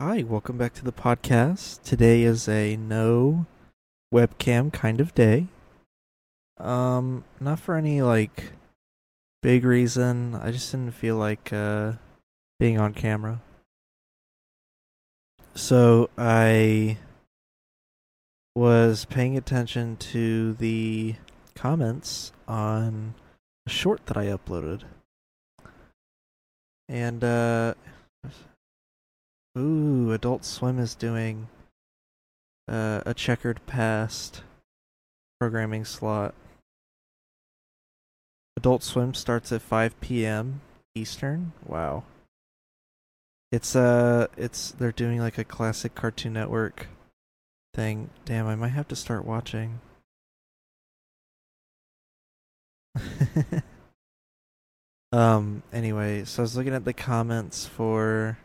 Hi, welcome back to the podcast. Today is a no webcam kind of day. Um, not for any like big reason. I just didn't feel like uh being on camera. So I was paying attention to the comments on a short that I uploaded. And uh Ooh, Adult Swim is doing uh, a checkered past programming slot. Adult Swim starts at 5 p.m. Eastern. Wow. It's uh it's they're doing like a classic Cartoon Network thing. Damn, I might have to start watching. um anyway, so I was looking at the comments for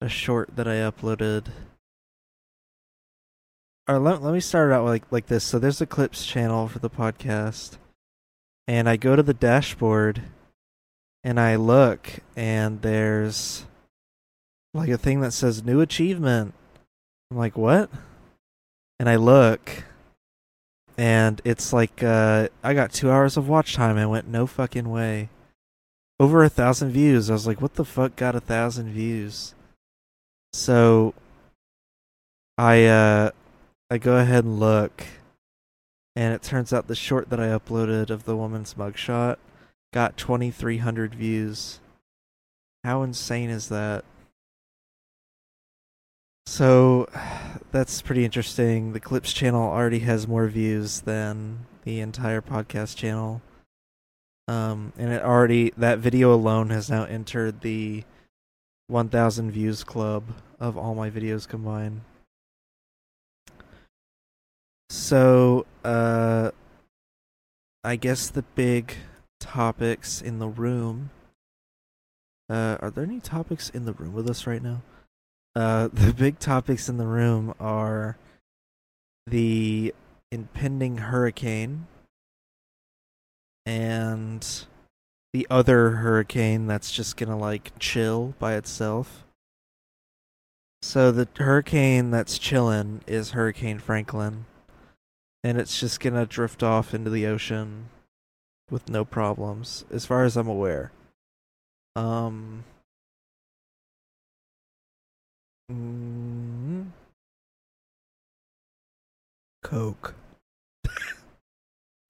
a short that I uploaded. Or let, let me start out like like this. So there's a clips channel for the podcast. And I go to the dashboard and I look and there's like a thing that says new achievement. I'm like, "What?" And I look and it's like uh I got 2 hours of watch time. I went, "No fucking way." Over a thousand views. I was like, "What the fuck got a thousand views?" So I uh I go ahead and look and it turns out the short that I uploaded of the woman's mugshot got 2300 views. How insane is that? So that's pretty interesting. The Clips channel already has more views than the entire podcast channel. Um and it already that video alone has now entered the 1000 views club of all my videos combined. So, uh I guess the big topics in the room uh are there any topics in the room with us right now? Uh the big topics in the room are the impending hurricane and the other hurricane that's just gonna like chill by itself. So the hurricane that's chilling is Hurricane Franklin, and it's just gonna drift off into the ocean with no problems, as far as I'm aware. Um. mm, Coke.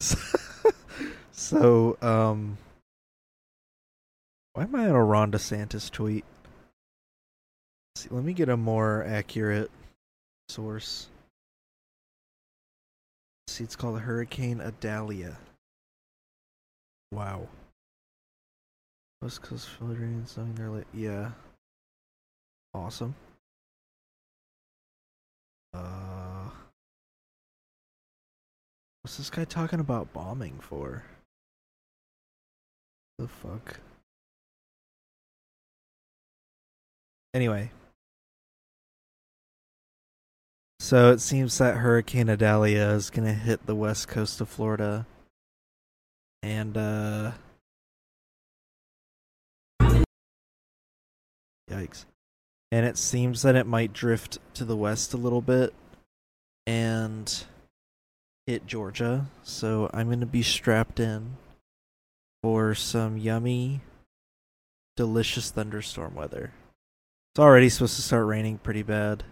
so, um. Why am I on a Ron DeSantis tweet? See, let me get a more accurate source. See, it's called Hurricane Idalia. Wow. West Coast Floridians knowing their li- yeah. Awesome. Uh What's this guy talking about bombing for? The fuck? Anyway. So it seems that Hurricane Idalia is going to hit the west coast of Florida. And, uh. Yikes. And it seems that it might drift to the west a little bit and hit Georgia. So I'm going to be strapped in for some yummy, delicious thunderstorm weather. It's already supposed to start raining pretty bad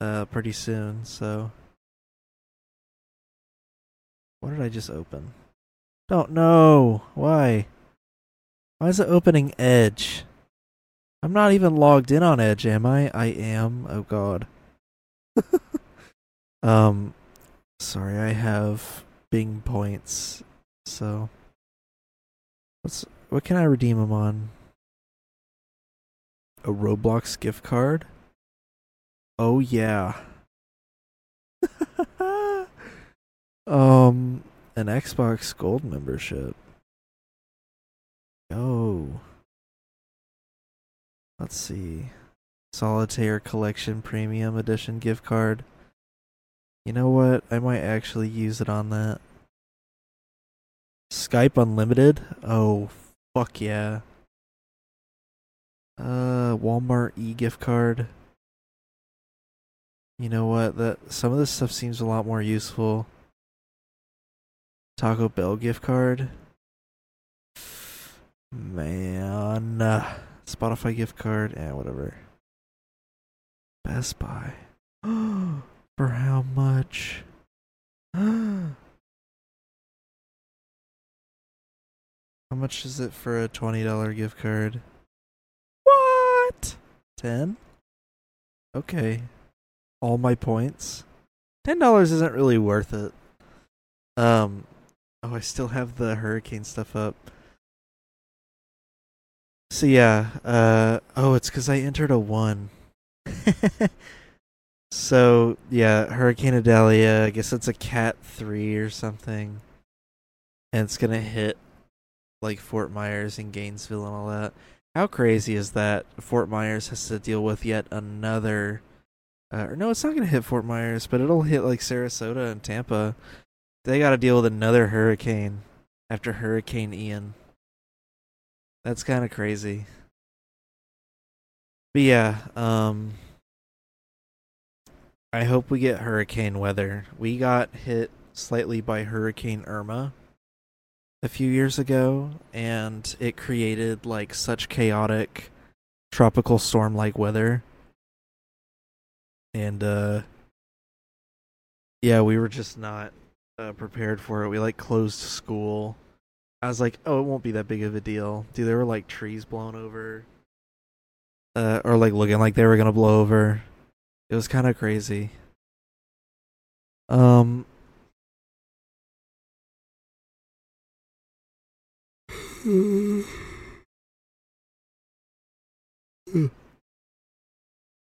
uh pretty soon, so what did I just open? Don't know. Why? Why is it opening Edge? I'm not even logged in on Edge, am I? I am. Oh god. um sorry, I have Bing points. So what's what can I redeem them on? A Roblox gift card? Oh yeah. um an Xbox Gold membership. Oh. Let's see. Solitaire Collection Premium Edition gift card. You know what? I might actually use it on that. Skype Unlimited? Oh, fuck yeah. Uh, Walmart e gift card. You know what? That some of this stuff seems a lot more useful. Taco Bell gift card. Man, uh, Spotify gift card. Yeah, whatever. Best Buy. For how much? how much is it for a twenty dollar gift card? What? Ten? Okay. All my points. Ten dollars isn't really worth it. Um. Oh, I still have the hurricane stuff up. So yeah. Uh. Oh, it's because I entered a one. so yeah, Hurricane Idalia. I guess it's a Cat three or something, and it's gonna hit like Fort Myers and Gainesville and all that. How crazy is that? Fort Myers has to deal with yet another. Uh, or no, it's not gonna hit Fort Myers, but it'll hit like Sarasota and Tampa. They got to deal with another hurricane after Hurricane Ian. That's kind of crazy. But yeah, um I hope we get hurricane weather. We got hit slightly by Hurricane Irma a few years ago and it created like such chaotic tropical storm like weather. And uh yeah, we were just not uh, prepared for it. We like closed school. I was like, "Oh, it won't be that big of a deal." Dude, there were like trees blown over uh, or like looking like they were gonna blow over. It was kind of crazy. Um.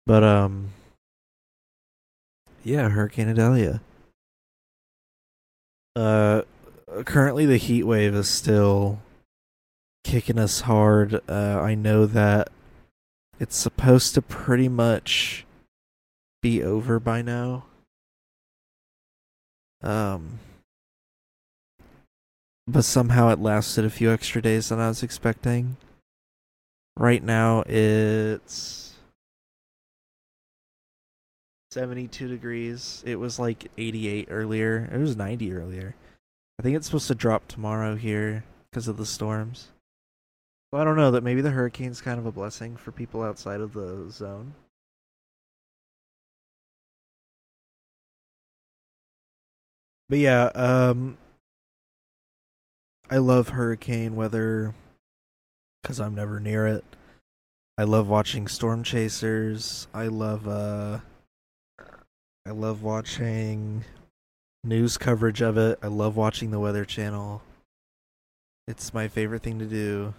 but um. Yeah, Hurricane Idalia. Uh, currently the heat wave is still kicking us hard. Uh, I know that it's supposed to pretty much be over by now. Um but somehow it lasted a few extra days than I was expecting. Right now it's 72 degrees. It was like 88 earlier. It was 90 earlier. I think it's supposed to drop tomorrow here because of the storms. I don't know that maybe the hurricane's kind of a blessing for people outside of the zone. But yeah, um I love hurricane weather cuz I'm never near it. I love watching storm chasers. I love uh I love watching news coverage of it. I love watching the weather channel. It's my favorite thing to do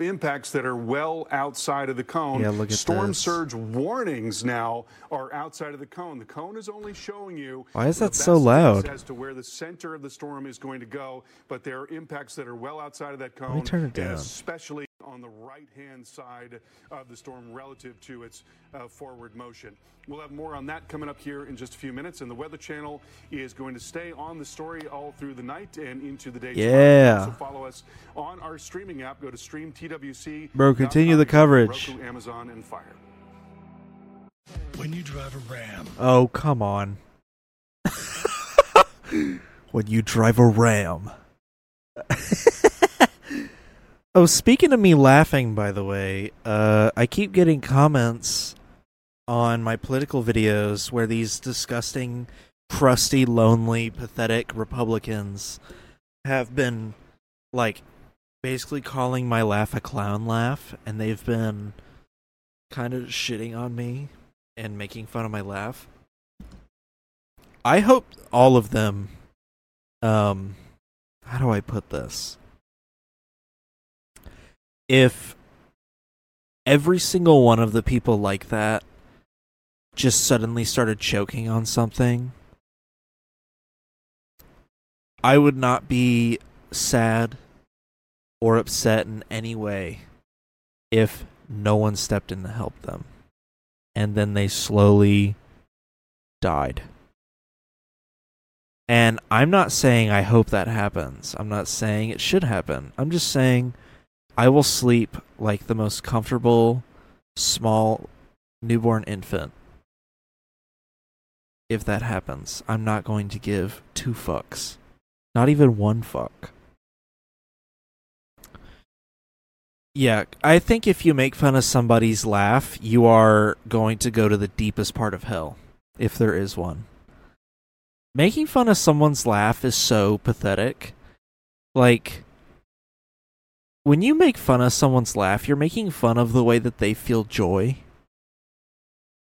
impacts that are well outside of the cone. Yeah, look at Storm this. surge warnings now are outside of the cone. The cone is only showing you Why is that so loud? as to where the center of the storm is going to go, but there are impacts that are well outside of that me cone, turn it down. especially on the right-hand side of the storm relative to its uh, forward motion. We'll have more on that coming up here in just a few minutes, and the Weather Channel is going to stay on the story all through the night and into the day. tomorrow. Yeah. Also follow us on our streaming app. Go to stream TWC. Bro, continue the coverage. Roku, Amazon, and Fire. When you drive a Ram, Oh, come on. when you drive a ram. oh, speaking of me laughing, by the way, uh, I keep getting comments on my political videos where these disgusting, crusty, lonely, pathetic Republicans have been, like, basically calling my laugh a clown laugh, and they've been kind of shitting on me and making fun of my laugh. I hope all of them um how do I put this? If every single one of the people like that just suddenly started choking on something, I would not be sad or upset in any way if no one stepped in to help them and then they slowly died. And I'm not saying I hope that happens. I'm not saying it should happen. I'm just saying I will sleep like the most comfortable small newborn infant. If that happens, I'm not going to give two fucks. Not even one fuck. Yeah, I think if you make fun of somebody's laugh, you are going to go to the deepest part of hell, if there is one. Making fun of someone's laugh is so pathetic. Like, when you make fun of someone's laugh, you're making fun of the way that they feel joy.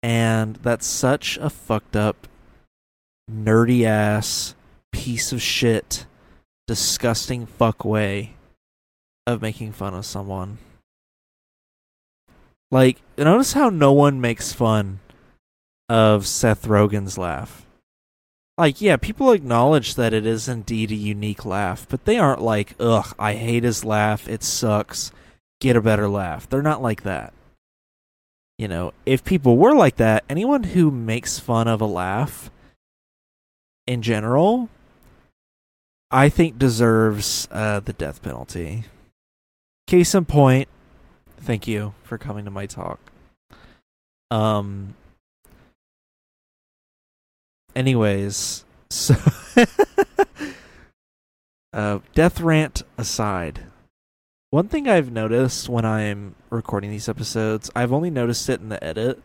And that's such a fucked up, nerdy ass, piece of shit, disgusting fuck way of making fun of someone. Like, notice how no one makes fun of Seth Rogen's laugh. Like, yeah, people acknowledge that it is indeed a unique laugh, but they aren't like, ugh, I hate his laugh, it sucks, get a better laugh. They're not like that. You know, if people were like that, anyone who makes fun of a laugh in general, I think deserves uh, the death penalty. Case in point, thank you for coming to my talk. Um. Anyways, so uh, death rant aside, one thing I've noticed when I'm recording these episodes, I've only noticed it in the edit,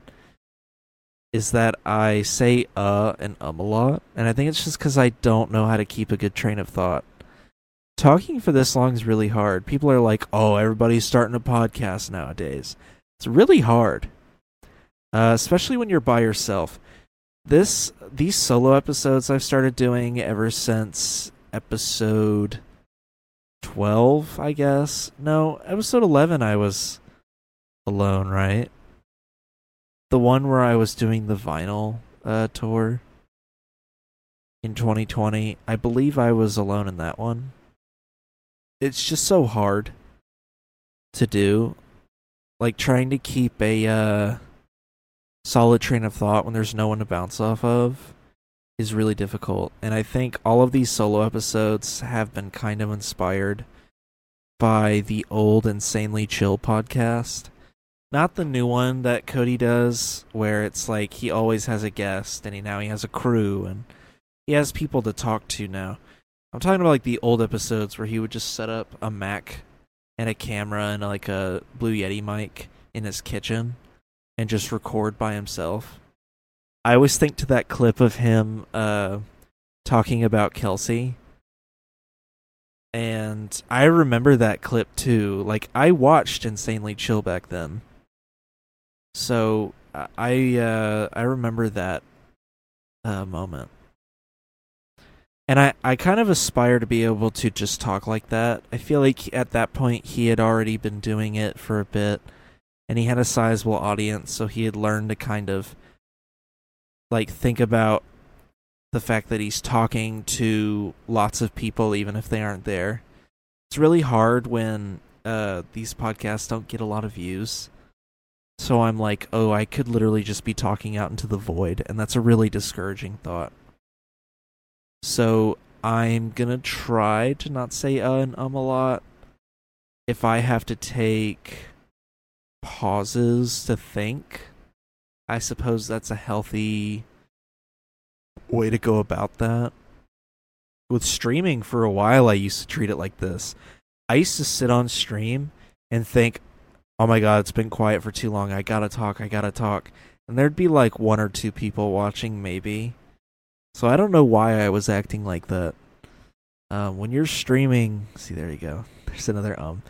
is that I say uh and um a lot, and I think it's just because I don't know how to keep a good train of thought. Talking for this long is really hard. People are like, "Oh, everybody's starting a podcast nowadays." It's really hard, uh, especially when you're by yourself. This these solo episodes I've started doing ever since episode 12, I guess. No, episode 11 I was alone, right? The one where I was doing the vinyl uh, tour in 2020. I believe I was alone in that one. It's just so hard to do. Like trying to keep a uh, solid train of thought when there's no one to bounce off of is really difficult. And I think all of these solo episodes have been kind of inspired by the old Insanely Chill podcast. Not the new one that Cody does, where it's like he always has a guest and he now he has a crew and he has people to talk to now. I'm talking about like the old episodes where he would just set up a Mac and a camera and like a Blue Yeti mic in his kitchen and just record by himself. I always think to that clip of him uh, talking about Kelsey. And I remember that clip too. Like I watched Insanely Chill back then. So I uh, I remember that uh, moment. And I, I kind of aspire to be able to just talk like that. I feel like at that point he had already been doing it for a bit and he had a sizable audience, so he had learned to kind of like think about the fact that he's talking to lots of people even if they aren't there. It's really hard when uh, these podcasts don't get a lot of views. So I'm like, oh, I could literally just be talking out into the void, and that's a really discouraging thought. So I'm gonna try to not say uh and um a lot. If I have to take pauses to think, I suppose that's a healthy way to go about that. With streaming for a while, I used to treat it like this. I used to sit on stream and think, oh my god, it's been quiet for too long. I gotta talk, I gotta talk. And there'd be like one or two people watching, maybe. So I don't know why I was acting like that. Um, when you're streaming, see, there you go. There's another um.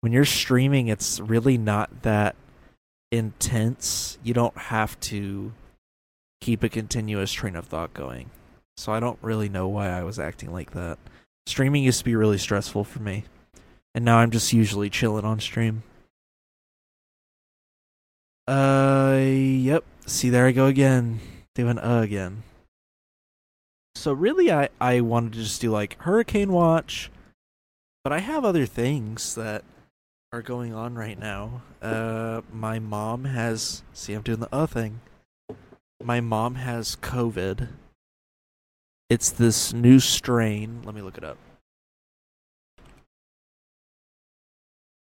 When you're streaming, it's really not that intense. You don't have to keep a continuous train of thought going. So I don't really know why I was acting like that. Streaming used to be really stressful for me. And now I'm just usually chilling on stream. Uh yep. See there I go again. Doing uh again. So really I I wanted to just do like Hurricane Watch, but I have other things that are going on right now. Uh my mom has see I'm doing the uh thing my mom has COVID. It's this new strain. Let me look it up.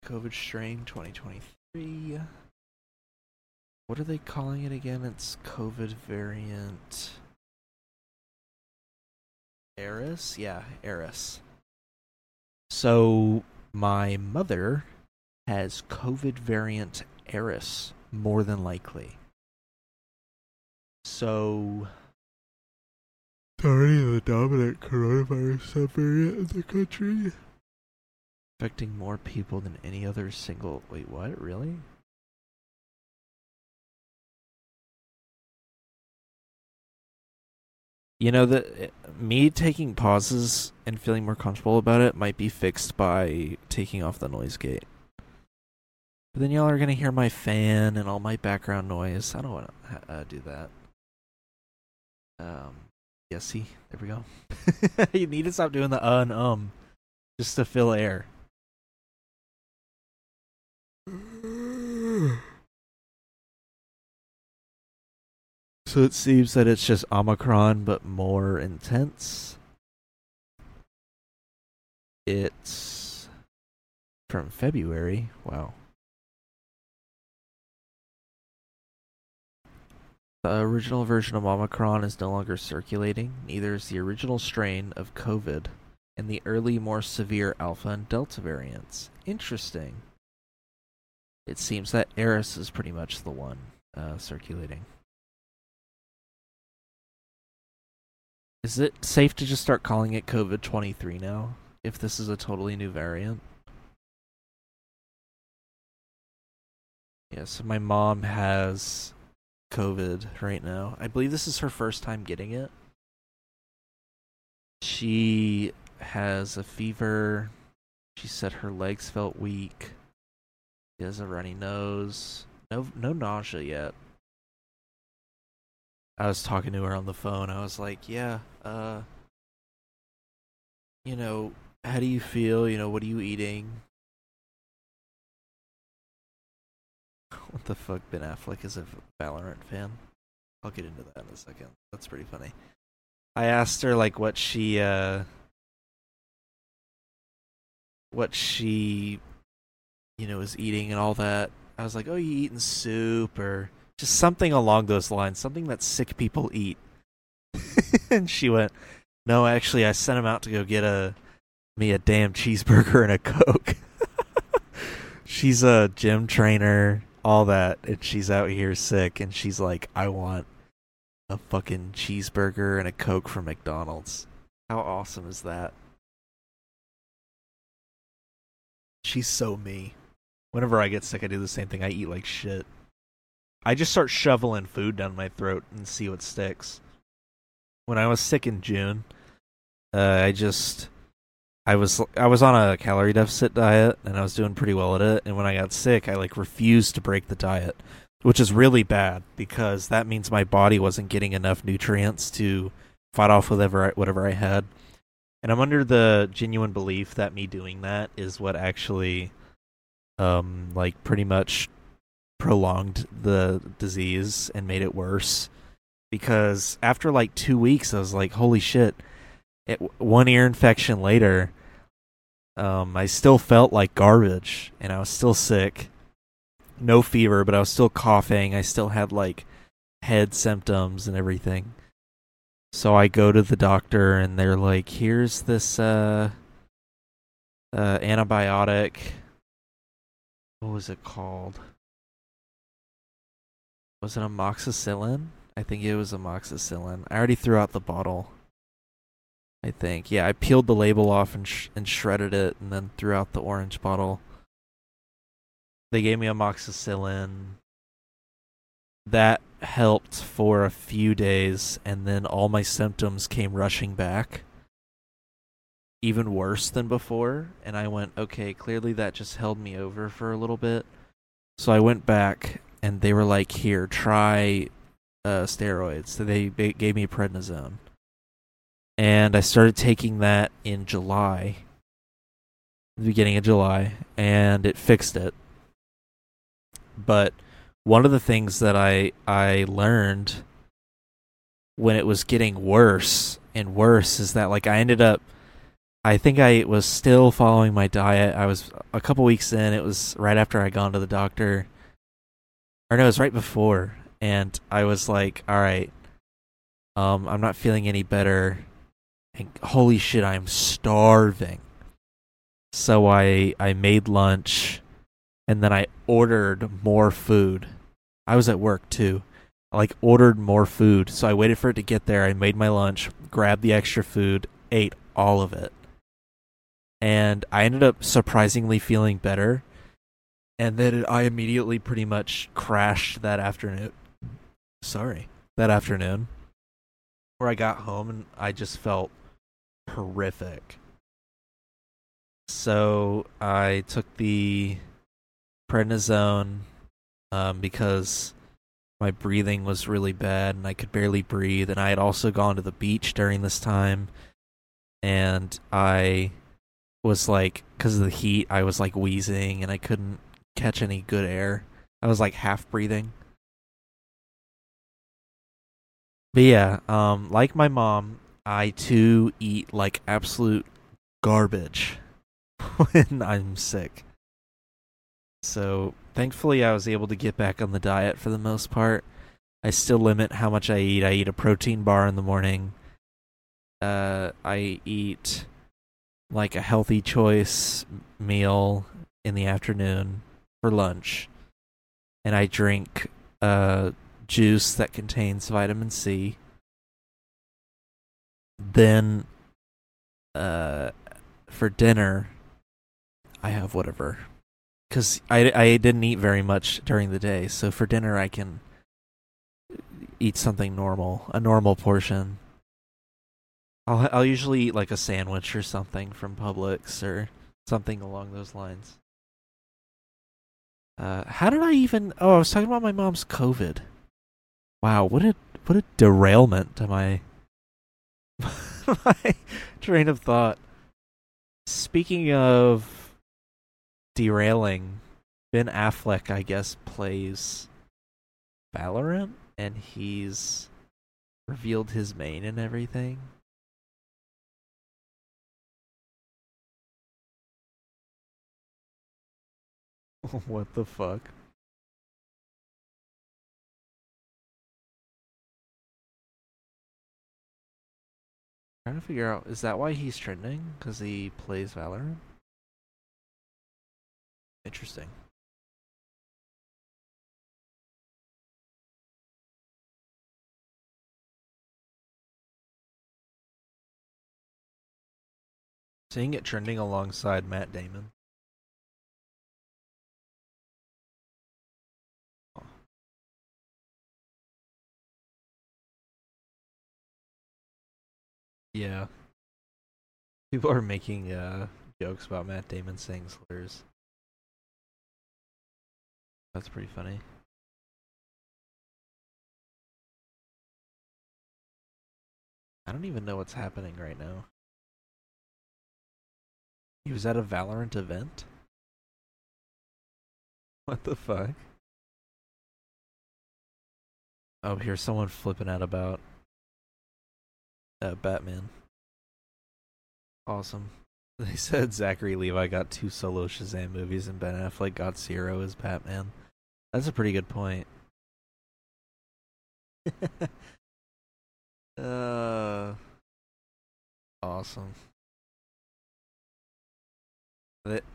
COVID strain 2023. What are they calling it again? It's COVID variant. Eris? Yeah, Eris. So, my mother has COVID variant Eris, more than likely. So, it's already the dominant coronavirus subvariant in the country. Affecting more people than any other single. Wait, what? Really? You know that me taking pauses and feeling more comfortable about it might be fixed by taking off the noise gate. But then y'all are gonna hear my fan and all my background noise. I don't want to uh, do that. Um, yeah, see, there we go. you need to stop doing the uh and um, just to fill air. So it seems that it's just Omicron, but more intense. It's from February. Wow. The original version of Omicron is no longer circulating, neither is the original strain of COVID and the early, more severe Alpha and Delta variants. Interesting. It seems that Eris is pretty much the one uh, circulating. Is it safe to just start calling it COVID 23 now? If this is a totally new variant? Yeah, so my mom has COVID right now. I believe this is her first time getting it. She has a fever. She said her legs felt weak. She has a runny nose. No no nausea yet. I was talking to her on the phone. I was like, "Yeah, uh you know, how do you feel? You know, what are you eating?" What the fuck Ben Affleck is a Valorant fan? I'll get into that in a second. That's pretty funny. I asked her like what she uh what she you know is eating and all that. I was like, "Oh, you eating soup or just something along those lines, something that sick people eat." and she went, "No, actually, I sent him out to go get a me a damn cheeseburger and a coke." she's a gym trainer, all that, and she's out here sick, and she's like, "I want a fucking cheeseburger and a coke from McDonald's." How awesome is that? She's so me. Whenever I get sick, I do the same thing. I eat like shit. I just start shoveling food down my throat and see what sticks. When I was sick in June, uh, I just I was I was on a calorie deficit diet and I was doing pretty well at it. And when I got sick, I like refused to break the diet, which is really bad because that means my body wasn't getting enough nutrients to fight off whatever I, whatever I had. And I'm under the genuine belief that me doing that is what actually um like pretty much prolonged the disease and made it worse because after like 2 weeks I was like holy shit it, one ear infection later um I still felt like garbage and I was still sick no fever but I was still coughing I still had like head symptoms and everything so I go to the doctor and they're like here's this uh uh antibiotic what was it called? Was it amoxicillin? I think it was amoxicillin. I already threw out the bottle. I think. Yeah, I peeled the label off and sh- and shredded it and then threw out the orange bottle. They gave me amoxicillin. That helped for a few days and then all my symptoms came rushing back. Even worse than before, and I went, okay, clearly that just held me over for a little bit. So I went back and they were like, "Here, try uh, steroids." So they, they gave me prednisone, and I started taking that in July, the beginning of July, and it fixed it. But one of the things that I I learned when it was getting worse and worse is that like I ended up I think I was still following my diet. I was a couple weeks in. It was right after I gone to the doctor. Or no, it was right before. And I was like, all right, um, I'm not feeling any better. And holy shit, I'm starving. So I I made lunch and then I ordered more food. I was at work too. I like ordered more food. So I waited for it to get there. I made my lunch, grabbed the extra food, ate all of it. And I ended up surprisingly feeling better. And then I immediately pretty much crashed that afternoon. Sorry. That afternoon. Where I got home and I just felt horrific. So I took the prednisone um, because my breathing was really bad and I could barely breathe. And I had also gone to the beach during this time, and I was like, because of the heat, I was like wheezing and I couldn't catch any good air. I was like half breathing. But yeah, um, like my mom, I too eat like absolute garbage when I'm sick. So thankfully, I was able to get back on the diet for the most part. I still limit how much I eat. I eat a protein bar in the morning. Uh, I eat like a healthy choice meal in the afternoon for lunch, and I drink uh juice that contains vitamin C. Then, uh, for dinner, I have whatever because I, I didn't eat very much during the day. So for dinner, I can eat something normal, a normal portion. I'll I'll usually eat like a sandwich or something from Publix or something along those lines. Uh, how did I even? Oh, I was talking about my mom's COVID. Wow, what a what a derailment to my my train of thought. Speaking of derailing, Ben Affleck, I guess, plays Valorant, and he's revealed his main and everything. what the fuck? Trying to figure out is that why he's trending? Because he plays Valorant? Interesting. Seeing it trending alongside Matt Damon. Yeah. People are making uh, jokes about Matt Damon saying slurs. That's pretty funny. I don't even know what's happening right now. He was at a Valorant event? What the fuck? Oh, here's someone flipping out about uh, Batman. Awesome. They said Zachary Levi got two solo Shazam movies and Ben Affleck got zero as Batman. That's a pretty good point. uh, awesome.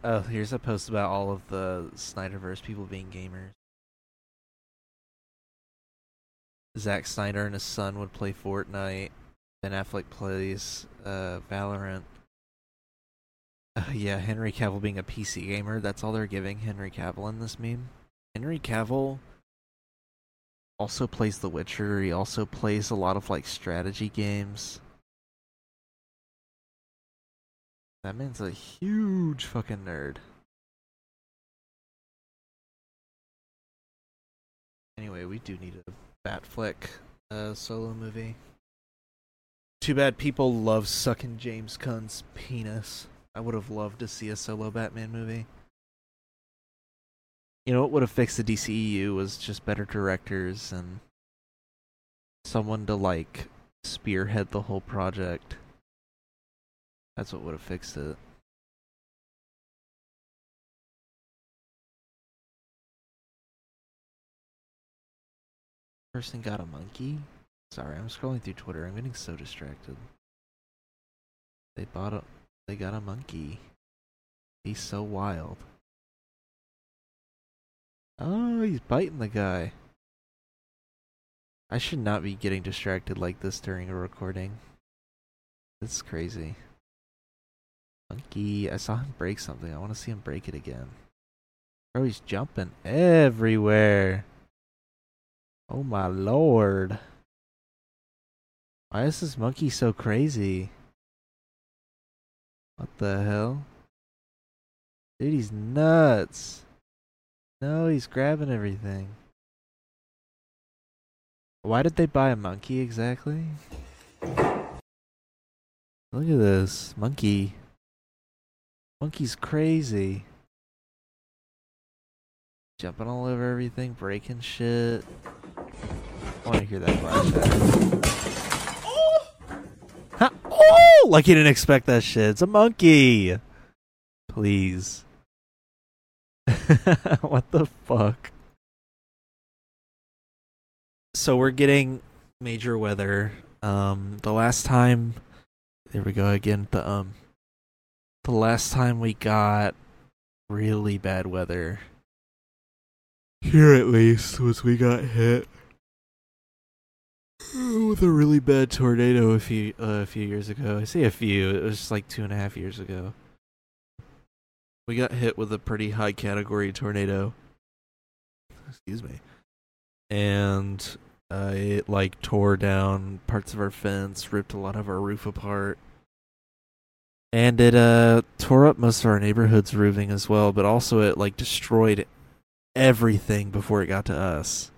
Oh, here's a post about all of the Snyderverse people being gamers. Zack Snyder and his son would play Fortnite. Ben Affleck plays uh, Valorant. Uh, yeah, Henry Cavill being a PC gamer. That's all they're giving Henry Cavill in this meme. Henry Cavill also plays The Witcher. He also plays a lot of like strategy games. That man's a huge fucking nerd. Anyway, we do need a Batfleck uh, solo movie. Too bad people love sucking James Gunn's penis. I would have loved to see a solo Batman movie. You know what would have fixed the DCEU was just better directors and someone to like spearhead the whole project. That's what would have fixed it. Person got a monkey? Sorry, I'm scrolling through Twitter. I'm getting so distracted. They bought a they got a monkey. He's so wild. Oh, he's biting the guy. I should not be getting distracted like this during a recording. It's crazy. Monkey, I saw him break something. I want to see him break it again. Bro, he's jumping everywhere. Oh my lord. Why is this monkey so crazy? What the hell? Dude, he's nuts. No, he's grabbing everything. Why did they buy a monkey exactly? Look at this. Monkey. Monkey's crazy. Jumping all over everything, breaking shit. I want to hear that flashback. Like you didn't expect that shit. It's a monkey. Please. what the fuck? So we're getting major weather. Um, the last time, there we go again. The um, the last time we got really bad weather here, at least, was we got hit with a really bad tornado a few uh, a few years ago. I say a few; it was like two and a half years ago. We got hit with a pretty high category tornado. Excuse me. And uh, it like tore down parts of our fence, ripped a lot of our roof apart. And it uh tore up most of our neighborhood's roofing as well, but also it like destroyed everything before it got to us.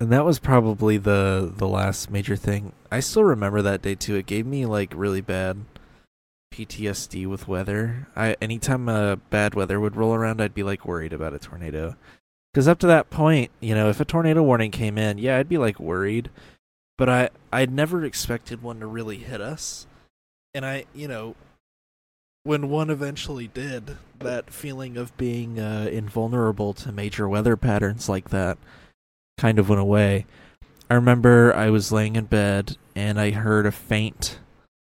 And that was probably the the last major thing. I still remember that day too. It gave me like really bad PTSD with weather. I anytime a bad weather would roll around, I'd be like worried about a tornado. Because up to that point, you know, if a tornado warning came in, yeah, I'd be like worried. But I I'd never expected one to really hit us. And I, you know, when one eventually did, that feeling of being uh, invulnerable to major weather patterns like that kind of went away. I remember I was laying in bed and I heard a faint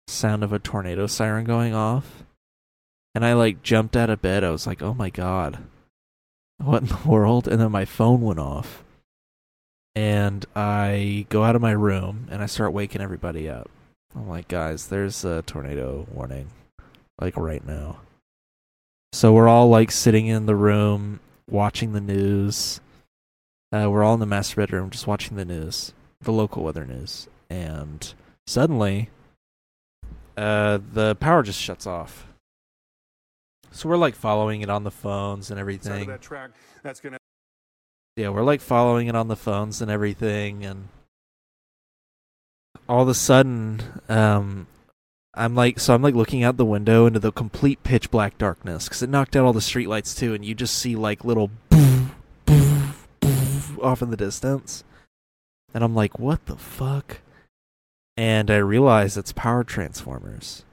sound of a tornado siren going off. And I like jumped out of bed. I was like, "Oh my god. What in the world?" And then my phone went off. And I go out of my room and I start waking everybody up. I'm like, "Guys, there's a tornado warning like right now." So we're all like sitting in the room watching the news. Uh, we're all in the master bedroom just watching the news, the local weather news, and suddenly, uh, the power just shuts off. So we're like following it on the phones and everything. that track, that's to Yeah, we're like following it on the phones and everything, and all of a sudden, um, I'm like, so I'm like looking out the window into the complete pitch black darkness because it knocked out all the streetlights too, and you just see like little boof off in the distance, and I'm like, what the fuck? And I realize it's power transformers,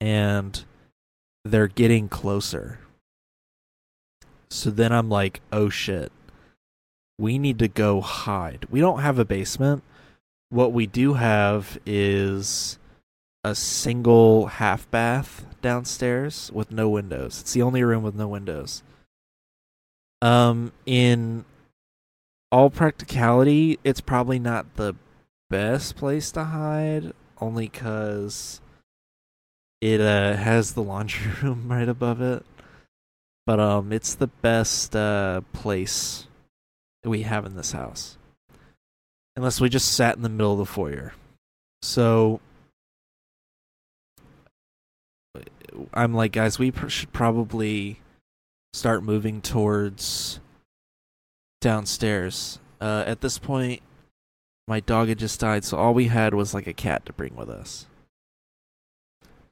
and they're getting closer. So then I'm like, oh shit we need to go hide. We don't have a basement. What we do have is a single half bath downstairs with no windows. It's the only room with no windows. Um in all practicality, it's probably not the best place to hide only cuz it uh has the laundry room right above it. But um it's the best uh place we have in this house. Unless we just sat in the middle of the foyer. So I'm like, guys, we pr- should probably start moving towards downstairs. Uh, at this point, my dog had just died, so all we had was like a cat to bring with us.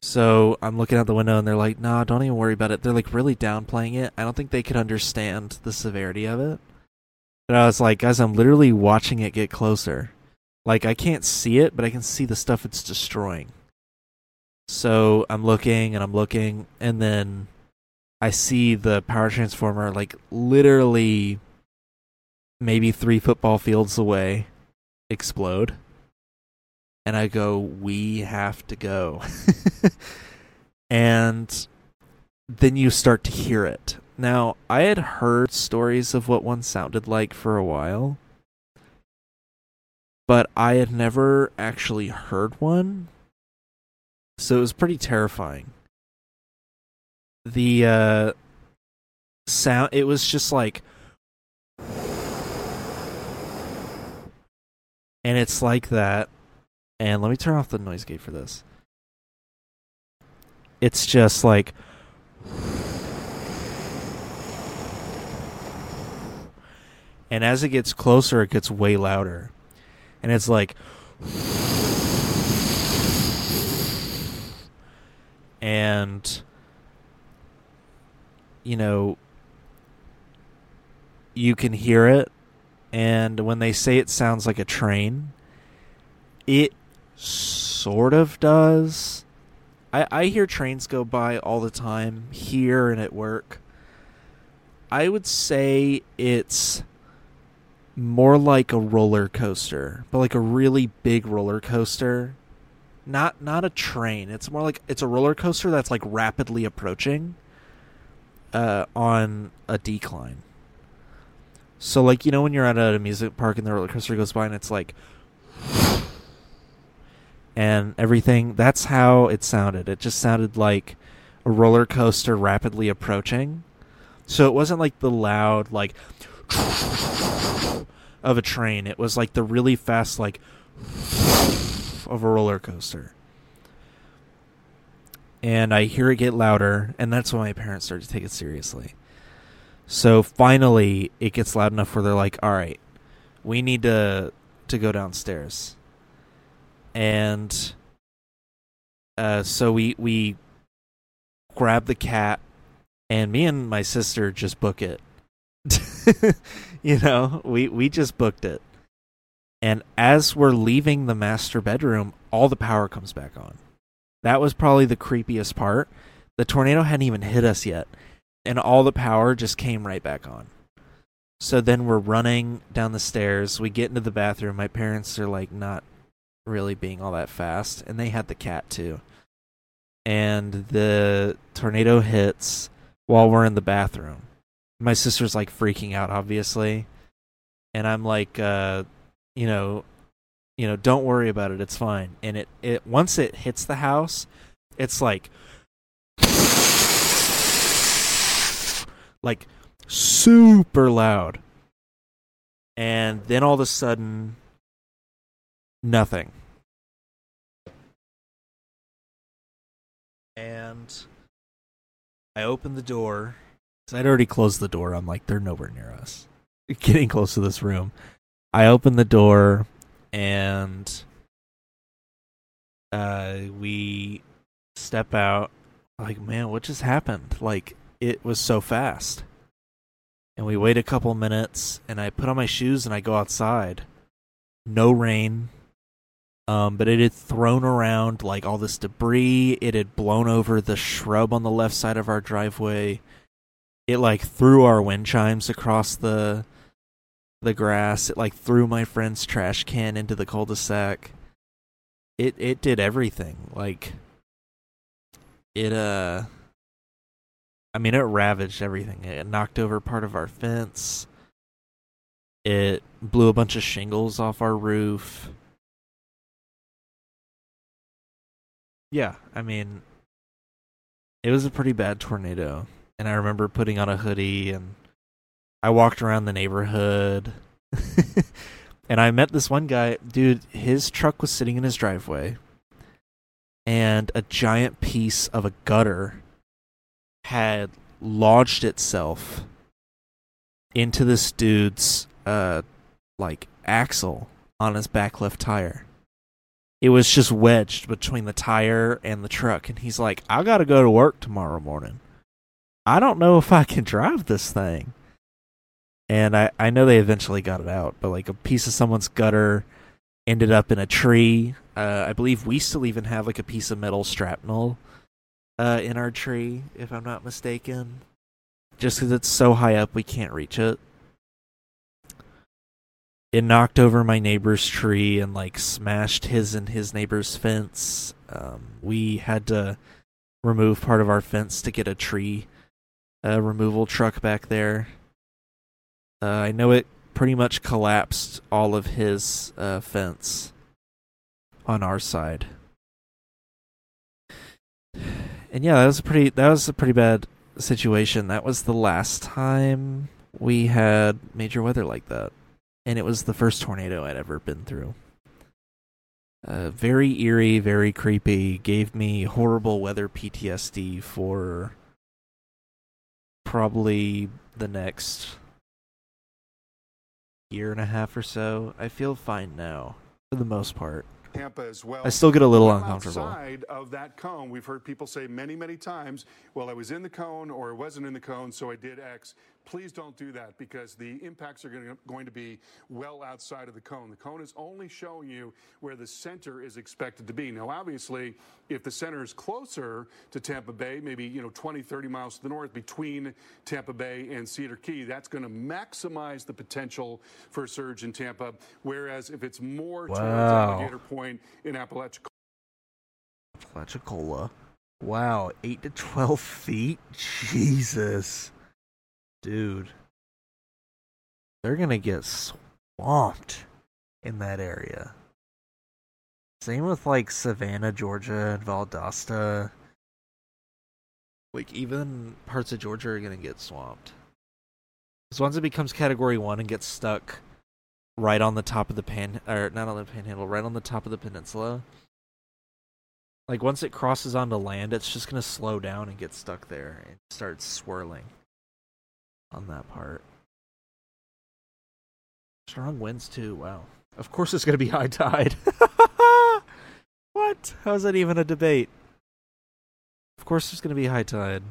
So I'm looking out the window and they're like, nah, don't even worry about it. They're like really downplaying it. I don't think they could understand the severity of it. But I was like, guys, I'm literally watching it get closer. Like I can't see it, but I can see the stuff it's destroying. So I'm looking and I'm looking, and then I see the power transformer like literally maybe three football fields away explode. And I go, we have to go. and then you start to hear it. Now, I had heard stories of what one sounded like for a while, but I had never actually heard one. So it was pretty terrifying. The uh sound it was just like and it's like that. And let me turn off the noise gate for this. It's just like and as it gets closer it gets way louder and it's like and you know you can hear it and when they say it sounds like a train it sort of does I, I hear trains go by all the time here and at work i would say it's more like a roller coaster, but like a really big roller coaster. Not not a train. It's more like it's a roller coaster that's like rapidly approaching uh on a decline. So like you know when you're at a amusement park and the roller coaster goes by and it's like and everything that's how it sounded. It just sounded like a roller coaster rapidly approaching. So it wasn't like the loud like of a train. It was like the really fast, like of a roller coaster. And I hear it get louder, and that's when my parents started to take it seriously. So finally, it gets loud enough where they're like, "All right, we need to to go downstairs." And uh, so we we grab the cat, and me and my sister just book it. you know, we we just booked it. And as we're leaving the master bedroom, all the power comes back on. That was probably the creepiest part. The tornado hadn't even hit us yet, and all the power just came right back on. So then we're running down the stairs. We get into the bathroom. My parents are like not really being all that fast, and they had the cat too. And the tornado hits while we're in the bathroom my sister's like freaking out obviously and i'm like uh you know you know don't worry about it it's fine and it it once it hits the house it's like like super loud and then all of a sudden nothing and i open the door I'd already closed the door. I'm like, they're nowhere near us. Getting close to this room. I open the door and uh, we step out. Like, man, what just happened? Like, it was so fast. And we wait a couple minutes, and I put on my shoes and I go outside. No rain, um, but it had thrown around like all this debris. It had blown over the shrub on the left side of our driveway it like threw our wind chimes across the the grass. It like threw my friend's trash can into the cul-de-sac. It it did everything. Like it uh I mean it ravaged everything. It knocked over part of our fence. It blew a bunch of shingles off our roof. Yeah, I mean it was a pretty bad tornado and I remember putting on a hoodie and I walked around the neighborhood. and I met this one guy, dude, his truck was sitting in his driveway and a giant piece of a gutter had lodged itself into this dude's uh like axle on his back left tire. It was just wedged between the tire and the truck and he's like, "I got to go to work tomorrow morning." I don't know if I can drive this thing. And I, I know they eventually got it out, but like a piece of someone's gutter ended up in a tree Uh, I believe we still even have like a piece of metal shrapnel uh, in our tree, if I'm not mistaken. Just because it's so high up, we can't reach it. It knocked over my neighbor's tree and like smashed his and his neighbor's fence. Um, we had to remove part of our fence to get a tree uh, removal truck back there. Uh, I know it pretty much collapsed all of his uh, fence on our side. And yeah, that was a pretty that was a pretty bad situation. That was the last time we had major weather like that. And it was the first tornado I'd ever been through. Uh, very eerie, very creepy. Gave me horrible weather PTSD for probably the next year and a half or so. I feel fine now, for the most part. Tampa as well. I still get a little uncomfortable. Outside of that cone, we've heard people say many, many times, well, I was in the cone or I wasn't in the cone, so I did X. Please don't do that because the impacts are going to, going to be well outside of the cone. The cone is only showing you where the center is expected to be. Now, obviously, if the center is closer to Tampa Bay, maybe, you know, 20, 30 miles to the north between Tampa Bay and Cedar Key, that's going to maximize the potential for a surge in Tampa. Whereas if it's more towards Wow. Alligator Point in Appalachia, Apalachicola. Wow, 8 to 12 feet? Jesus. Dude. They're going to get swamped in that area. Same with like Savannah, Georgia, and Valdosta. Like, even parts of Georgia are to get swamped. Because once it becomes category 1 and gets stuck right on the top of the pan, or not on the panhandle, right on the top of the peninsula, like once it crosses onto land, it's just gonna slow down and get stuck there and start swirling on that part. Strong winds too. Wow. Of course, it's gonna be high tide. what? How's that even a debate? Of course, there's gonna be high tide.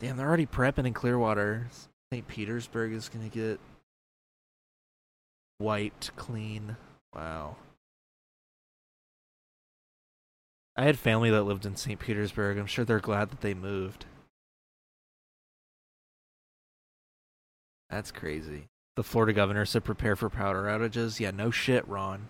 Damn, they're already prepping in Clearwater. St. Petersburg is gonna get wiped clean. Wow. I had family that lived in St. Petersburg. I'm sure they're glad that they moved. That's crazy. The Florida governor said prepare for power outages. Yeah, no shit, Ron.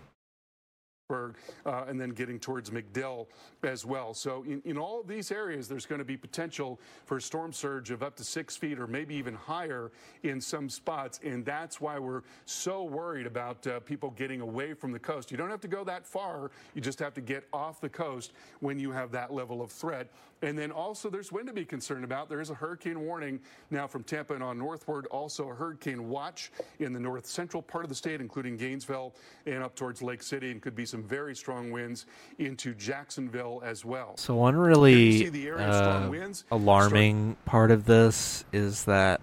Uh, and then getting towards MacDill as well. So, in, in all of these areas, there's going to be potential for a storm surge of up to six feet or maybe even higher in some spots. And that's why we're so worried about uh, people getting away from the coast. You don't have to go that far, you just have to get off the coast when you have that level of threat. And then also, there's wind to be concerned about. There is a hurricane warning now from Tampa and on northward. Also, a hurricane watch in the north central part of the state, including Gainesville and up towards Lake City, and could be some very strong winds into Jacksonville as well. So one really see the area of strong uh, winds. alarming part of this is that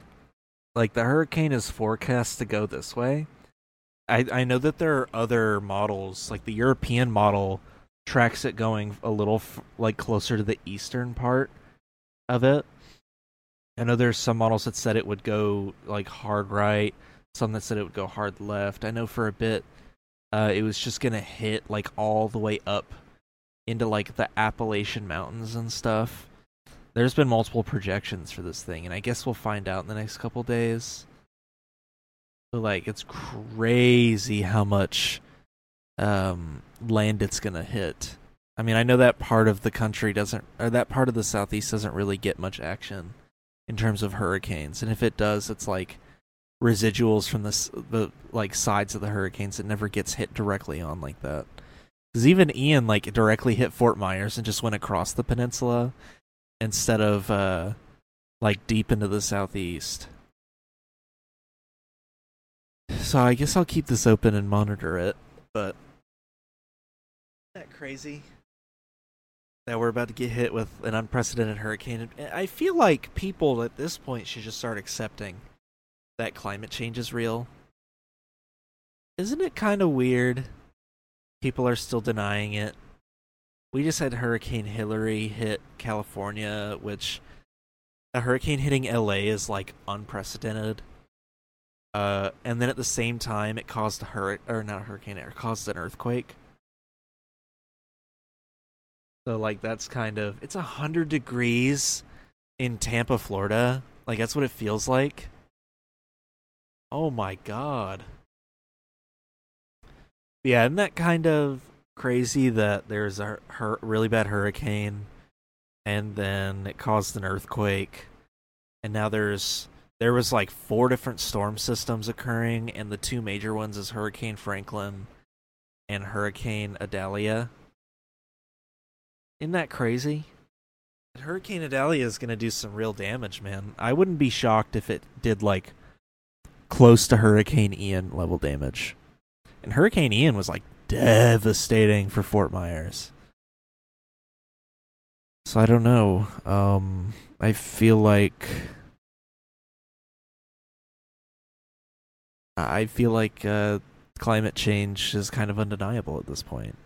like the hurricane is forecast to go this way. I I know that there are other models, like the European model tracks it going a little f- like closer to the eastern part of it. I know there's some models that said it would go like hard right, some that said it would go hard left. I know for a bit uh, it was just gonna hit like all the way up into like the Appalachian Mountains and stuff. There's been multiple projections for this thing, and I guess we'll find out in the next couple days. But like, it's crazy how much um, land it's gonna hit. I mean, I know that part of the country doesn't, or that part of the southeast doesn't really get much action in terms of hurricanes, and if it does, it's like residuals from the the like sides of the hurricanes. It never gets hit directly on like that. Because even Ian like directly hit Fort Myers and just went across the peninsula instead of uh like deep into the southeast. So I guess I'll keep this open and monitor it, but crazy that we're about to get hit with an unprecedented hurricane. I feel like people at this point should just start accepting that climate change is real. Isn't it kind of weird? People are still denying it. We just had Hurricane Hillary hit California, which a hurricane hitting LA is like unprecedented. Uh, and then at the same time, it caused a hurricane, or not a hurricane, it caused an earthquake So like that's kind of it's a hundred degrees in Tampa, Florida. Like that's what it feels like. Oh my god. Yeah, isn't that kind of crazy that there's a really bad hurricane and then it caused an earthquake and now there's there was like four different storm systems occurring and the two major ones is Hurricane Franklin and Hurricane Idalia. Isn't that crazy? Hurricane Idalia is going to do some real damage, man. I wouldn't be shocked if it did like close to Hurricane Ian level damage. And Hurricane Ian was like devastating for Fort Myers. So I don't know. Um I feel like I feel like uh climate change is kind of undeniable at this point.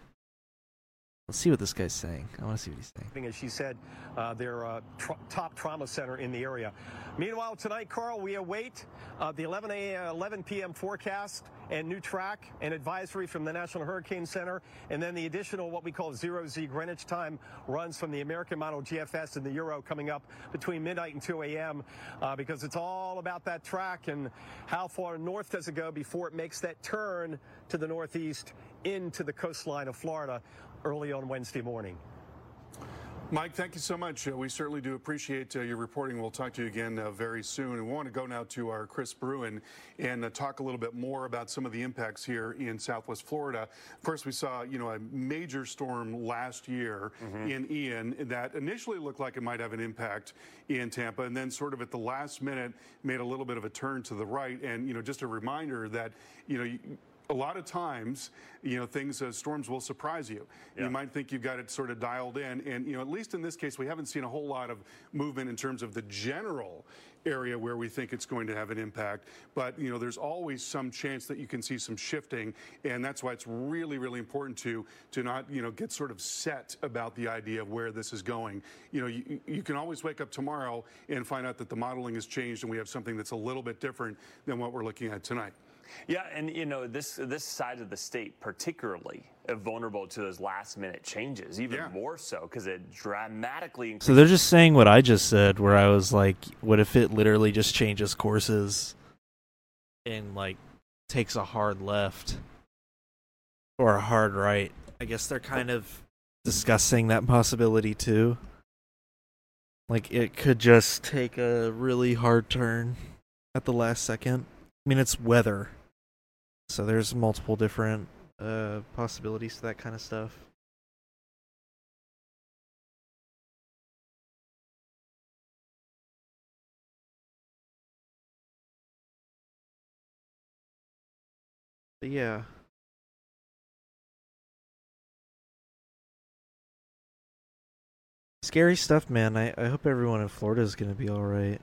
Let's see what this guy's saying. I want to see what he's saying. As she said, uh, their uh, top trauma center in the area. Meanwhile, tonight, Carl, we await uh, the 11 a 11 p.m. forecast and new track and advisory from the National Hurricane Center, and then the additional what we call zero Z Greenwich time runs from the American model GFS and the Euro coming up between midnight and 2 a.m. Uh, because it's all about that track and how far north does it go before it makes that turn to the northeast into the coastline of Florida early on Wednesday morning. Mike, thank you so much. Uh, we certainly do appreciate uh, your reporting. We'll talk to you again uh, very soon. And we want to go now to our Chris Bruin and uh, talk a little bit more about some of the impacts here in Southwest Florida. First, we saw, you know, a major storm last year mm-hmm. in Ian that initially looked like it might have an impact in Tampa, and then sort of at the last minute made a little bit of a turn to the right. And you know, just a reminder that you know a lot of times, you know, things, uh, storms will surprise you. Yeah. You might think you've got it sort of dialed in. And, you know, at least in this case, we haven't seen a whole lot of movement in terms of the general area where we think it's going to have an impact. But, you know, there's always some chance that you can see some shifting. And that's why it's really, really important to, to not, you know, get sort of set about the idea of where this is going. You know, you, you can always wake up tomorrow and find out that the modeling has changed and we have something that's a little bit different than what we're looking at tonight. Yeah, and you know this this side of the state particularly vulnerable to those last minute changes, even yeah. more so because it dramatically. Increases. So they're just saying what I just said, where I was like, "What if it literally just changes courses and like takes a hard left or a hard right?" I guess they're kind of discussing that possibility too. Like it could just take a really hard turn at the last second. I mean, it's weather. So there's multiple different uh, possibilities to that kind of stuff. But yeah. Scary stuff, man. I, I hope everyone in Florida is going to be alright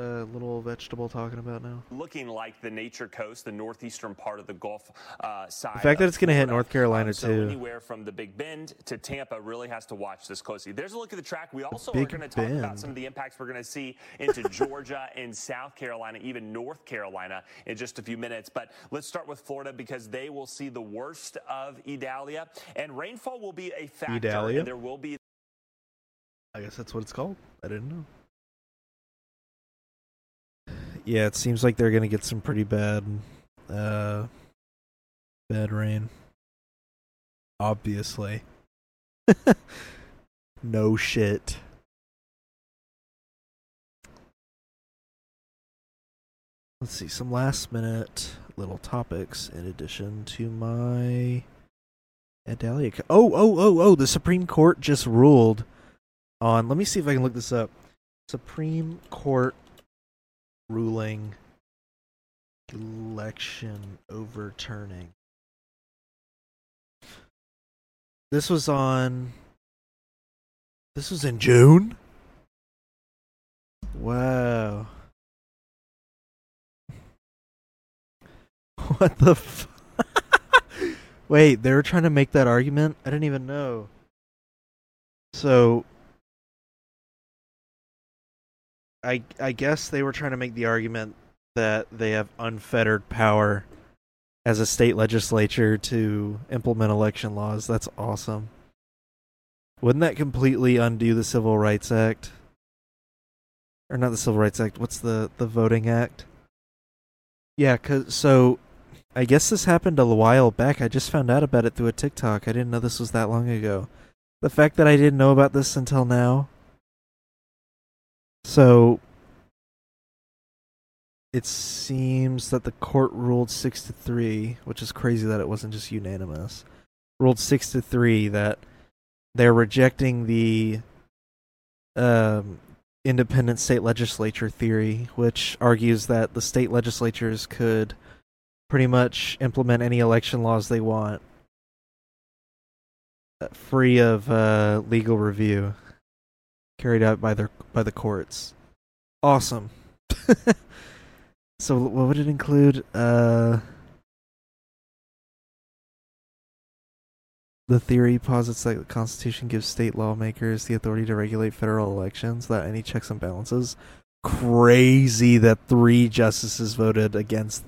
uh, little vegetable talking about now? Looking like the Nature Coast, the northeastern part of the Gulf uh, side. The fact that it's going to hit North Carolina um, so too. Anywhere from the Big Bend to Tampa really has to watch this closely. There's a look at the track. We also are going to talk about some of the impacts we're going to see into Georgia and South Carolina, even North Carolina, in just a few minutes. But let's start with Florida because they will see the worst of Idalia, and rainfall will be a factor. Idalia. there will be. I guess that's what it's called. I didn't know yeah, it seems like they're gonna get some pretty bad, uh, bad rain. Obviously. no shit. Let's see some last minute little topics in addition to my Adalia. Oh, oh, oh, oh! The Supreme Court just ruled on. Let me see if I can look this up. Supreme Court ruling election overturning. This was on. This was in June? Wow. What the f- Wait, they were trying to make that argument? I didn't even know. So, I I guess they were trying to make the argument that they have unfettered power as a state legislature to implement election laws. That's awesome. Wouldn't that completely undo the Civil Rights Act? Or not the Civil Rights Act, what's the the Voting Act? Yeah, cuz so I guess this happened a while back. I just found out about it through a TikTok. I didn't know this was that long ago. The fact that I didn't know about this until now. So it seems that the court ruled 6 to 3, which is crazy that it wasn't just unanimous. Ruled 6 to 3 that they're rejecting the um, independent state legislature theory, which argues that the state legislatures could pretty much implement any election laws they want uh, free of uh, legal review carried out by their by the courts. Awesome. so what would it include? Uh The theory posits that the Constitution gives state lawmakers the authority to regulate federal elections without any checks and balances. Crazy that three justices voted against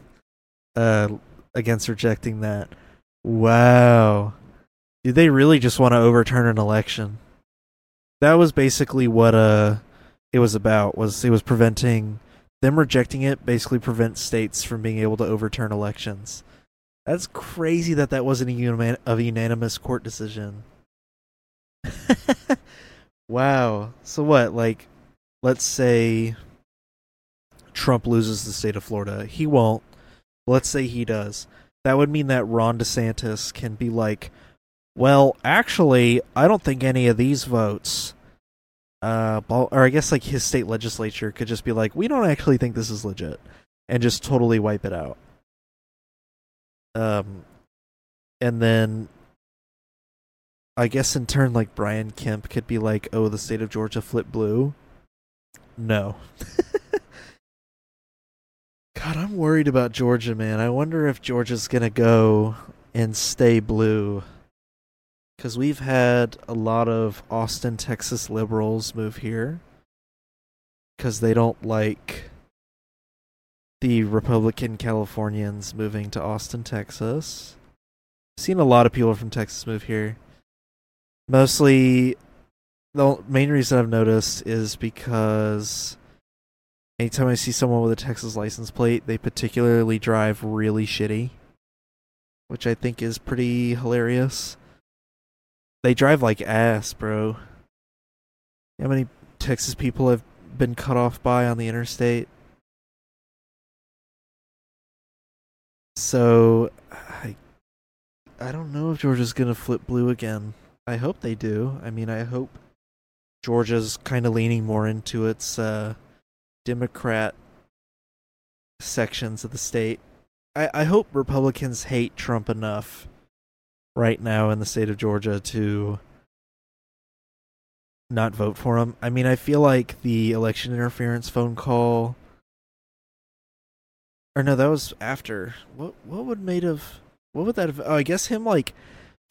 uh against rejecting that. Wow. Did they really just want to overturn an election? That was basically what uh it was about. Was it was preventing them rejecting it basically prevents states from being able to overturn elections. That's crazy that that wasn't a, a unanimous court decision. wow. So what? Like, let's say Trump loses the state of Florida. He won't. Let's say he does. That would mean that Ron DeSantis can be like, well, actually, I don't think any of these votes, uh, or I guess like his state legislature could just be like, we don't actually think this is legit, and just totally wipe it out. Um, and then I guess in turn, like Brian Kemp could be like, "Oh, the state of Georgia flipped blue." No. God, I'm worried about Georgia, man. I wonder if Georgia's gonna go and stay blue. Because we've had a lot of Austin, Texas liberals move here. Because they don't like the Republican Californians moving to Austin, Texas. I've seen a lot of people from Texas move here. Mostly, the main reason I've noticed is because anytime I see someone with a Texas license plate, they particularly drive really shitty, which I think is pretty hilarious. They drive like ass, bro. How many Texas people have been cut off by on the interstate? So I I don't know if Georgia's gonna flip blue again. I hope they do. I mean, I hope Georgia's kind of leaning more into its uh, Democrat sections of the state. I, I hope Republicans hate Trump enough right now in the state of Georgia to not vote for him. I mean, I feel like the election interference phone call or no, that was after. What what would made of what would that have? Oh, I guess him like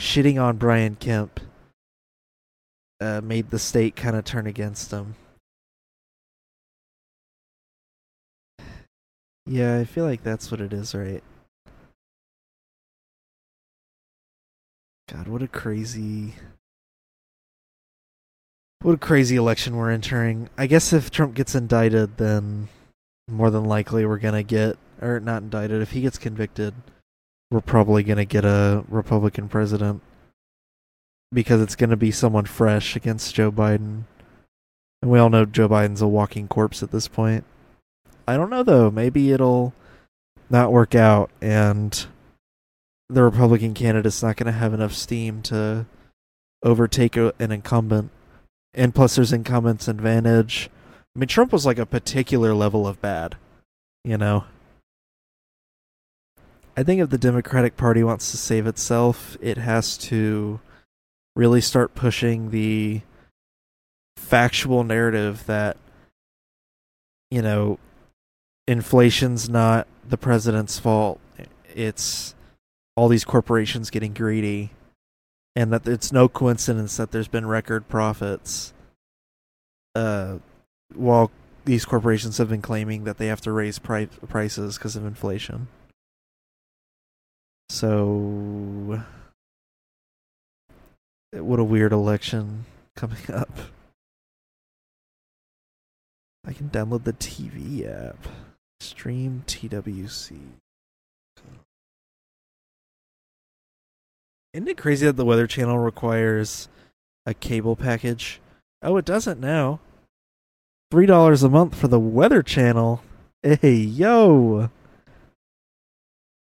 shitting on Brian Kemp uh, made the state kind of turn against him. Yeah, I feel like that's what it is, right? God, what a crazy what a crazy election we're entering. I guess if Trump gets indicted, then more than likely we're gonna get or not indicted, if he gets convicted, we're probably going to get a Republican president because it's going to be someone fresh against Joe Biden. And we all know Joe Biden's a walking corpse at this point. I don't know though, maybe it'll not work out and the Republican candidate's not going to have enough steam to overtake an incumbent. And plus there's incumbent's advantage. I mean Trump was like a particular level of bad, you know. I think if the Democratic Party wants to save itself, it has to really start pushing the factual narrative that you know inflation's not the president's fault. It's all these corporations getting greedy and that it's no coincidence that there's been record profits uh while these corporations have been claiming that they have to raise pri- prices because of inflation. So what a weird election coming up. I can download the TV app. Stream TWC. Isn't it crazy that the Weather Channel requires a cable package? Oh, it doesn't now. Three dollars a month for the Weather Channel. Hey, yo!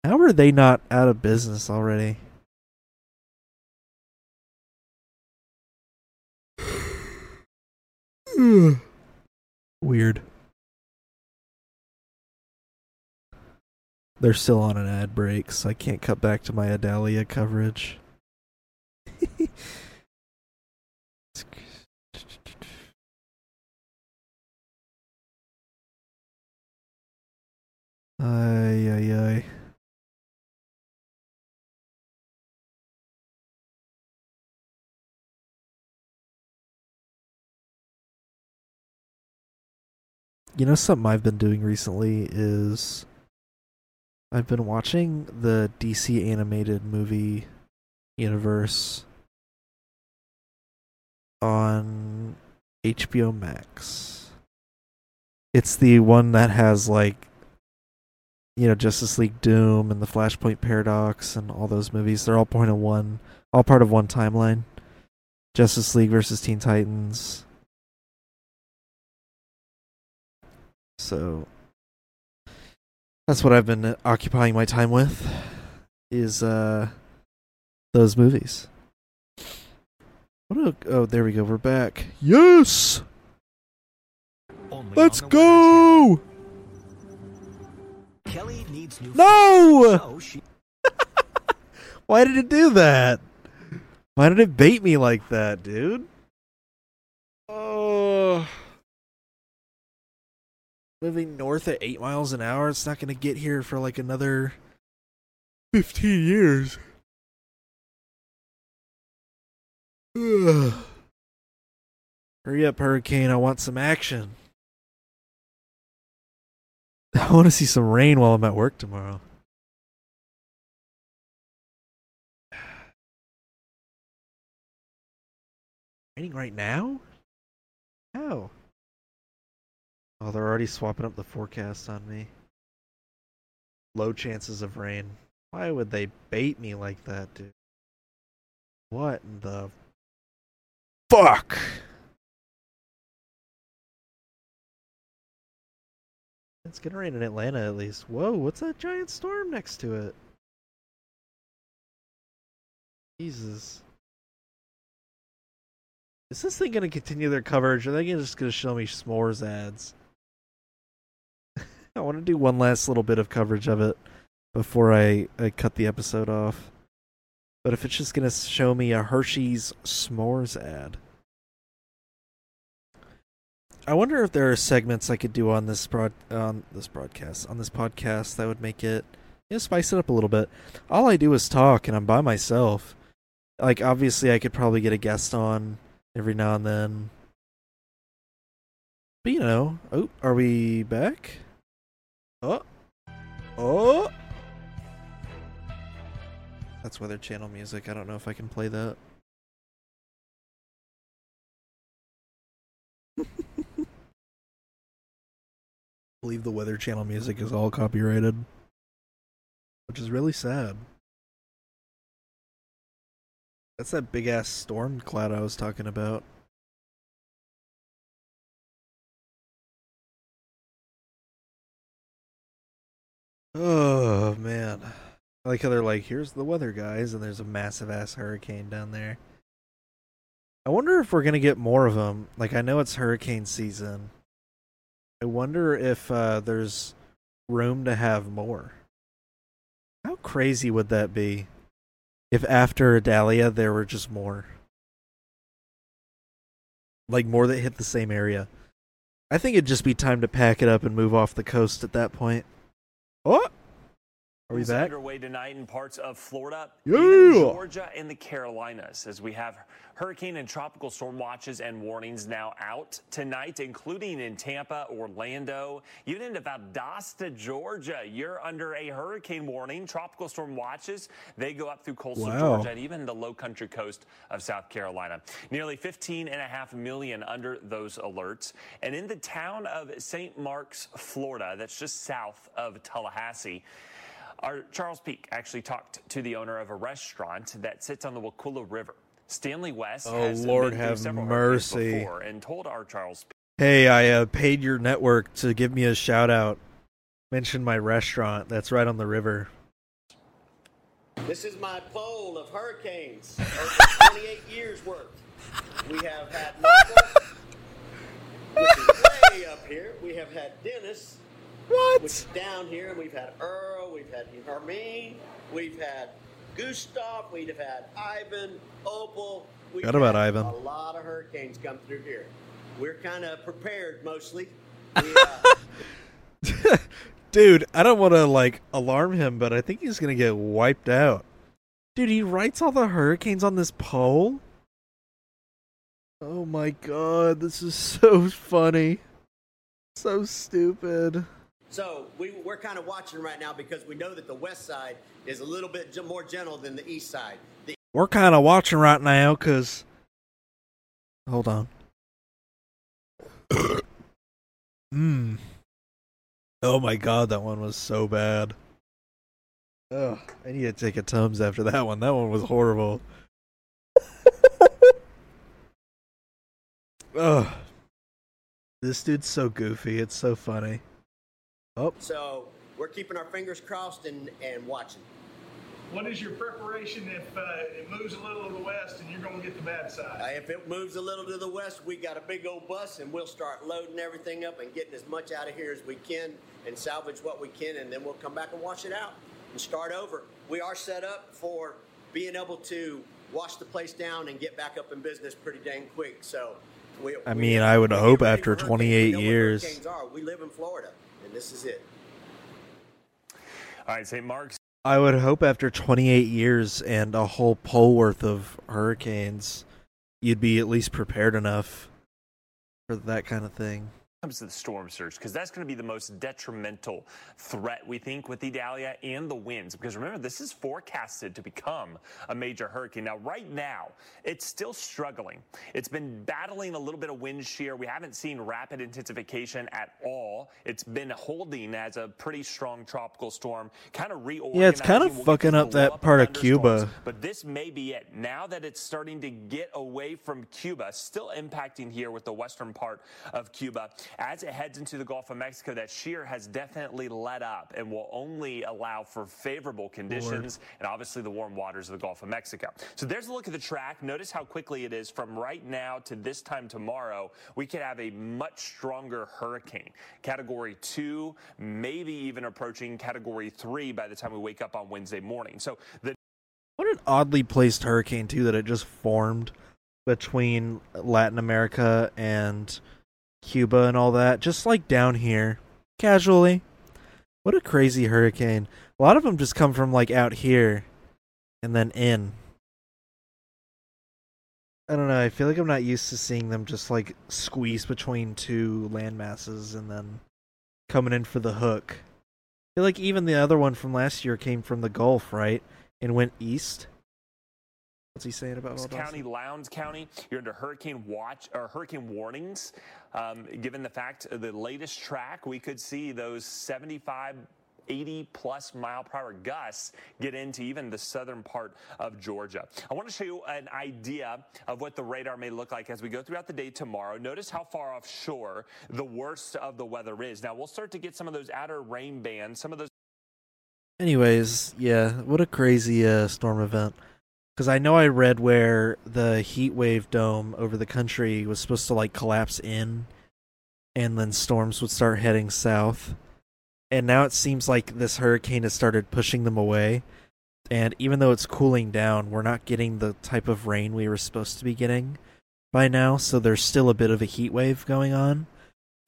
How are they not out of business already? Weird. They're still on an ad break, so I can't cut back to my Adalia coverage. ay, ay, ay. You know, something I've been doing recently is I've been watching the DC animated movie universe on HBO Max. It's the one that has like you know Justice League Doom and the Flashpoint Paradox and all those movies. They're all point of one, all part of one timeline. Justice League versus Teen Titans. So that's what I've been occupying my time with is uh those movies. What a, oh, there we go. We're back. Yes. Only Let's on the Weather go. Kelly needs new No. so she Why did it do that? Why did it bait me like that, dude? Oh. Living north at 8 miles an hour, it's not going to get here for like another 15 years. Ugh. Hurry up, Hurricane. I want some action. I want to see some rain while I'm at work tomorrow. Raining right now? How? Oh, they're already swapping up the forecast on me. Low chances of rain. Why would they bait me like that, dude? What in the fuck? It's gonna rain in Atlanta at least. Whoa, what's that giant storm next to it? Jesus. Is this thing gonna continue their coverage? Or are they just gonna show me s'mores ads? I want to do one last little bit of coverage of it before I, I cut the episode off. But if it's just gonna show me a Hershey's s'mores ad, I wonder if there are segments I could do on this broad on this broadcast on this podcast that would make it you know, spice it up a little bit. All I do is talk, and I'm by myself. Like obviously, I could probably get a guest on every now and then. But you know, oh, are we back? Oh, oh. That's Weather Channel music. I don't know if I can play that. believe the Weather Channel music is all copyrighted, which is really sad. That's that big ass storm cloud I was talking about. Oh man. I like how they're like, here's the weather guys, and there's a massive ass hurricane down there. I wonder if we're gonna get more of them. Like, I know it's hurricane season. I wonder if uh, there's room to have more. How crazy would that be if after Adalia there were just more? Like more that hit the same area. I think it'd just be time to pack it up and move off the coast at that point. Oh! Are we back? Underway tonight in parts of Florida, yeah. Georgia, and the Carolinas, as we have hurricane and tropical storm watches and warnings now out tonight, including in Tampa, Orlando, even in Valdosta, Georgia. You're under a hurricane warning. Tropical storm watches they go up through coastal wow. Georgia and even the Low Country coast of South Carolina. Nearly 15 and a half million under those alerts, and in the town of St. Marks, Florida, that's just south of Tallahassee. Our Charles Peak actually talked to the owner of a restaurant that sits on the Wakulla River. Stanley West oh, has Lord been have several mercy. before and told our Charles Peak. Hey, I uh, paid your network to give me a shout out. Mention my restaurant that's right on the river. This is my poll of hurricanes over 28 years worth. We have had Michael, which is way up here. We have had Dennis, what? Which is down here, and we've had Earl, we've had Hermine, we've had Gustav, we've had Ivan, Opal. We've Forgot about had Ivan. A lot of hurricanes come through here. We're kind of prepared mostly. We, uh, Dude, I don't want to like alarm him, but I think he's gonna get wiped out. Dude, he writes all the hurricanes on this pole. Oh my god, this is so funny. So stupid. So we, we're kind of watching right now because we know that the west side is a little bit more gentle than the east side. The We're kind of watching right now because. Hold on. Mmm. Oh my god, that one was so bad. Ugh, I need to take a Tums after that one. That one was horrible. Ugh. This dude's so goofy. It's so funny. Oh, so we're keeping our fingers crossed and, and watching. What is your preparation if uh, it moves a little to the west and you're going to get the bad side? Uh, if it moves a little to the west, we got a big old bus and we'll start loading everything up and getting as much out of here as we can and salvage what we can, and then we'll come back and wash it out and start over. We are set up for being able to wash the place down and get back up in business pretty dang quick. So, we, I we- mean, I would we hope after 28 We know what years. hurricanes are. We live in Florida, and this is it. All right, St. Marks I would hope after 28 years and a whole pole worth of hurricanes, you'd be at least prepared enough for that kind of thing. Comes to the storm surge because that's going to be the most detrimental threat we think with Idalia and the winds. Because remember this is forecasted to become a major hurricane. Now right now it's still struggling. It's been battling a little bit of wind shear. We haven't seen rapid intensification at all. It's been holding as a pretty strong tropical storm kind of reorganizing. Yeah, it's kind of We'll fucking up that part of Cuba. but this may be it. Now that it's starting to get away from Cuba still impacting here with the western part of Cuba as it heads into the Gulf of Mexico, that shear has definitely let up and will only allow for favorable conditions and obviously the warm waters of the Gulf of Mexico. So there's a look at the track. Notice how quickly it is from right now to this time tomorrow. We could have a much stronger hurricane, category two, maybe even approaching category three by the time we wake up on Wednesday morning. So the What an oddly placed hurricane, too, that it just formed between Latin America and Cuba and all that. Just like down here, casually. What a crazy hurricane. A lot of them just come from like out here and then in. I don't know. I feel like I'm not used to seeing them just like squeeze between two land masses and then coming in for the hook. I feel like even the other one from last year came from the Gulf, right? And went east. What's he saying about Valdosta? County, Lowndes County, you're under hurricane watch or hurricane warnings. Um, given the fact of the latest track, we could see those 75, 80 plus mile per hour gusts get into even the southern part of Georgia. I want to show you an idea of what the radar may look like as we go throughout the day tomorrow. Notice how far offshore the worst of the weather is. Now we'll start to get some of those outer rain bands, some of those Anyways, yeah, what a crazy uh, storm event. Because I know I read where the heat wave dome over the country was supposed to like collapse in, and then storms would start heading south. And now it seems like this hurricane has started pushing them away. And even though it's cooling down, we're not getting the type of rain we were supposed to be getting by now. So there's still a bit of a heat wave going on.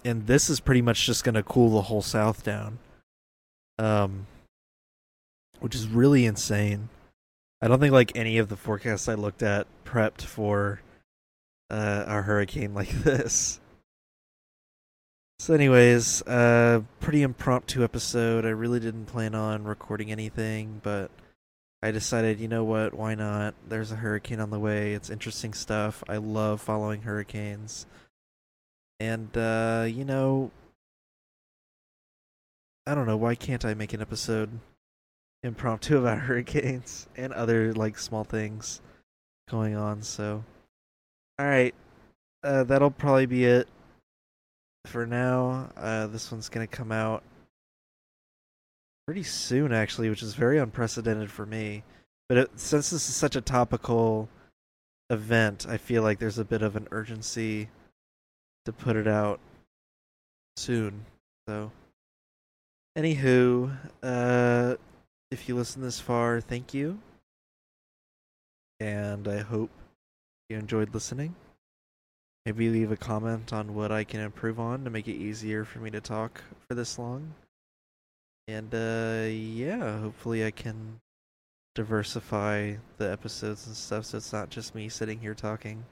And this is pretty much just going to cool the whole south down. Um, which is really insane. I don't think like any of the forecasts I looked at prepped for uh, a hurricane like this. So, anyways, uh, pretty impromptu episode. I really didn't plan on recording anything, but I decided, you know what, why not? There's a hurricane on the way. It's interesting stuff. I love following hurricanes. And, uh, you know, I don't know, why can't I make an episode impromptu about hurricanes and other, like, small things going on? So, alright, uh, that'll probably be it for now. Uh, this one's to come out pretty soon, actually, which is very unprecedented for me. But it, since this is such a topical event, I feel like there's a bit of an urgency to put it out soon. So, anywho, uh, if you listen this far, thank you. And I hope you enjoyed listening. Maybe leave a comment on what I can improve on to make it easier for me to talk for this long. And uh yeah, hopefully I can diversify the episodes and stuff so it's not just me sitting here talking.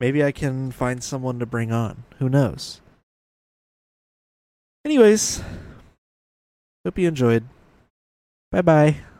Maybe I can find someone to bring on. Who knows? Anyways, hope you enjoyed. Bye bye.